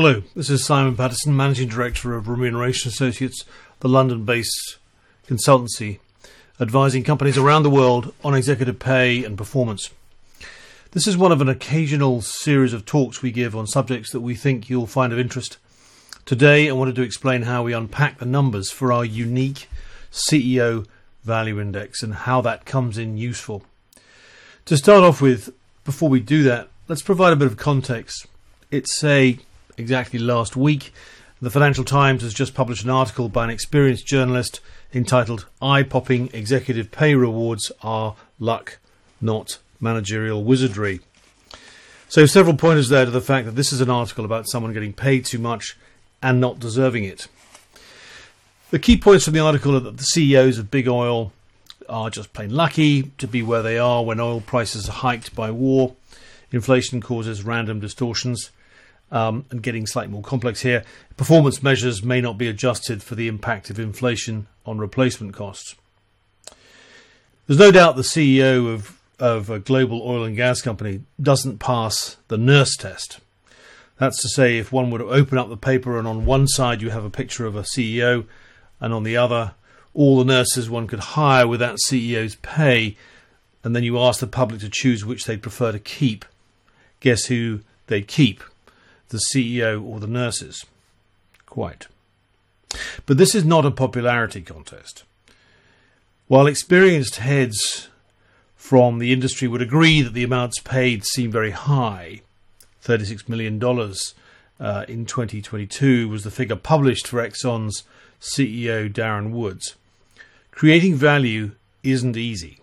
Hello, this is Simon Patterson, Managing Director of Remuneration Associates, the London based consultancy advising companies around the world on executive pay and performance. This is one of an occasional series of talks we give on subjects that we think you'll find of interest. Today, I wanted to explain how we unpack the numbers for our unique CEO value index and how that comes in useful. To start off with, before we do that, let's provide a bit of context. It's say exactly last week, the Financial Times has just published an article by an experienced journalist entitled Eye Popping Executive Pay Rewards Are Luck, Not Managerial Wizardry. So, several pointers there to the fact that this is an article about someone getting paid too much and not deserving it. The key points from the article are that the CEOs of big oil are just plain lucky to be where they are when oil prices are hiked by war. Inflation causes random distortions. Um, and getting slightly more complex here, performance measures may not be adjusted for the impact of inflation on replacement costs. There's no doubt the CEO of, of a global oil and gas company doesn't pass the nurse test. That's to say, if one were to open up the paper and on one side you have a picture of a CEO, and on the other, all the nurses one could hire with that CEO's pay, and then you ask the public to choose which they'd prefer to keep. Guess who they'd keep? The CEO or the nurses? Quite. But this is not a popularity contest. While experienced heads from the industry would agree that the amounts paid seem very high, $36 million uh, in 2022 was the figure published for Exxon's CEO Darren Woods. Creating value isn't easy.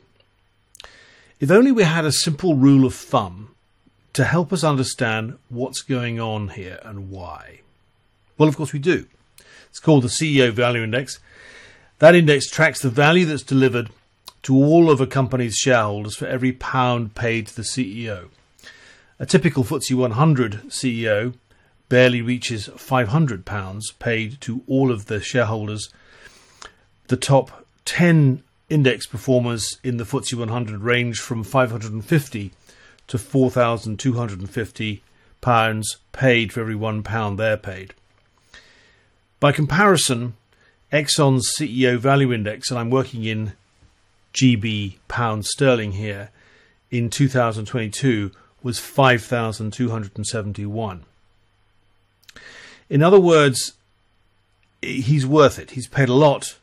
If only we had a simple rule of thumb to help us understand what's going on here and why. Well, of course, we do. It's called the CEO Value Index. That index tracks the value that's delivered to all of a company's shareholders for every pound paid to the CEO. A typical FTSE 100 CEO barely reaches £500 paid to all of the shareholders. The top 10 index performers in the FTSE 100 range from 550 to 4,250 pounds paid for every one pound they're paid. By comparison, Exxon's CEO Value Index, and I'm working in GB pound sterling here, in 2022 was 5,271. In other words, he's worth it. He's paid a lot,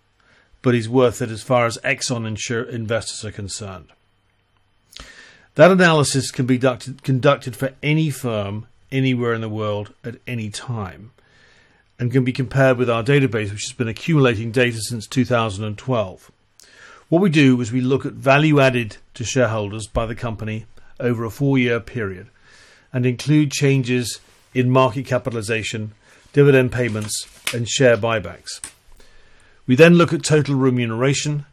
but he's worth it as far as Exxon insur- investors are concerned. That analysis can be conducted, conducted for any firm anywhere in the world at any time and can be compared with our database, which has been accumulating data since 2012. What we do is we look at value added to shareholders by the company over a four year period and include changes in market capitalization, dividend payments, and share buybacks. We then look at total remuneration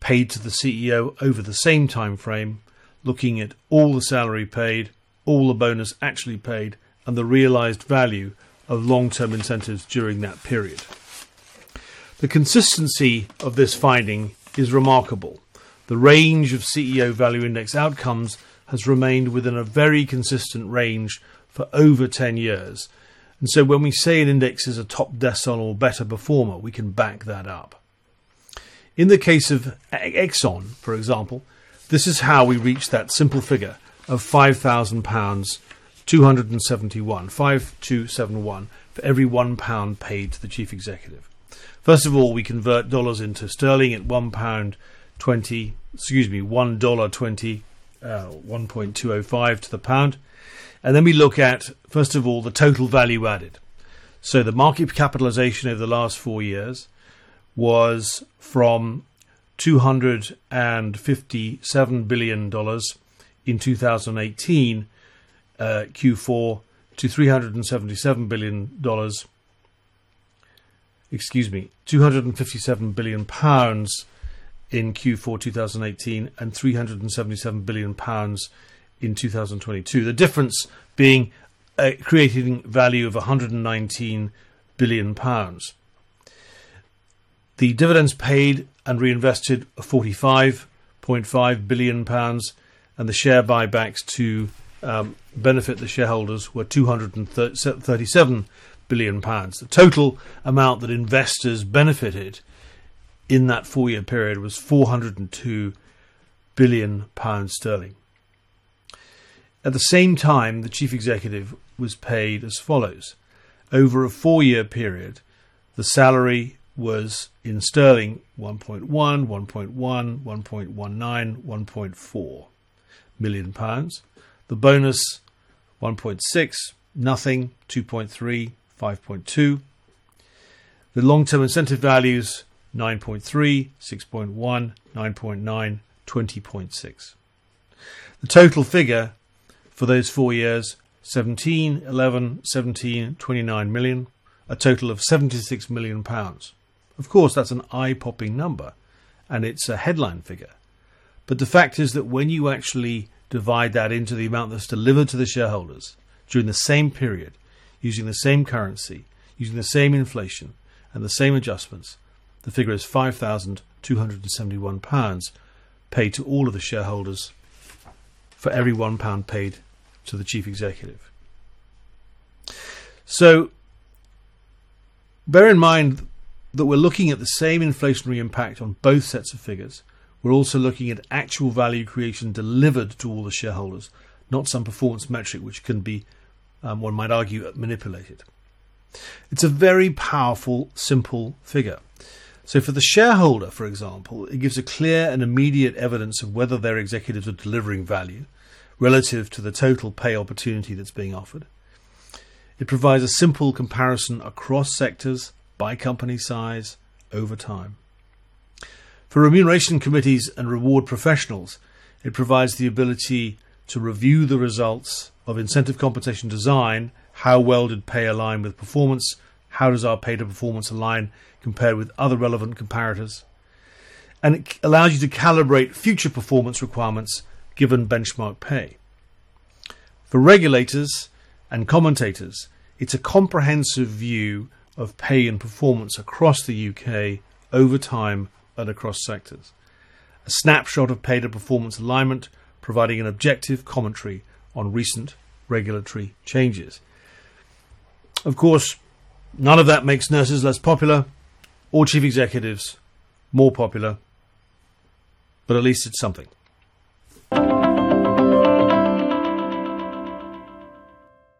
paid to the CEO over the same time frame, looking at all the salary paid, all the bonus actually paid, and the realized value of long term incentives during that period. The consistency of this finding is remarkable. The range of CEO Value Index outcomes has remained within a very consistent range for over 10 years. And so when we say an index is a top decile or better performer, we can back that up. In the case of Exxon, for example, this is how we reach that simple figure of £5,000, 271, 5271 for every one pound paid to the chief executive. First of all, we convert dollars into sterling at one pound twenty, excuse me, one dollar twenty, uh, one point two oh five to the pound, and then we look at first of all the total value added. So the market capitalization over the last four years was from $257 billion in 2018, uh, Q4, to $377 billion, excuse me, 257 billion pounds in Q4 2018 and 377 billion pounds in 2022. The difference being uh, creating value of 119 billion pounds. The dividends paid and reinvested 45.5 billion pounds, and the share buybacks to um, benefit the shareholders were 237 billion pounds. The total amount that investors benefited in that four-year period was 402 billion pounds sterling. At the same time, the chief executive was paid as follows. Over a four-year period, the salary was in sterling 1.1, 1.1, 1.19, 1.4 million pounds. The bonus 1.6, nothing, 2.3, 5.2. The long term incentive values 9.3, 6.1, 9.9, 20.6. The total figure for those four years 17, 11, 17, 29 million, a total of 76 million pounds. Of course, that's an eye popping number and it's a headline figure. But the fact is that when you actually divide that into the amount that's delivered to the shareholders during the same period, using the same currency, using the same inflation and the same adjustments, the figure is £5,271 paid to all of the shareholders for every £1 paid to the chief executive. So, bear in mind that we're looking at the same inflationary impact on both sets of figures. We're also looking at actual value creation delivered to all the shareholders, not some performance metric which can be, um, one might argue, manipulated. It's a very powerful, simple figure. So, for the shareholder, for example, it gives a clear and immediate evidence of whether their executives are delivering value relative to the total pay opportunity that's being offered. It provides a simple comparison across sectors, by company size, over time. For remuneration committees and reward professionals, it provides the ability to review the results of incentive compensation design. How well did pay align with performance? How does our pay to performance align compared with other relevant comparators? And it allows you to calibrate future performance requirements given benchmark pay. For regulators and commentators, it's a comprehensive view of pay and performance across the UK over time and across sectors. A snapshot of pay to performance alignment, providing an objective commentary on recent regulatory changes. Of course, none of that makes nurses less popular or chief executives more popular, but at least it's something.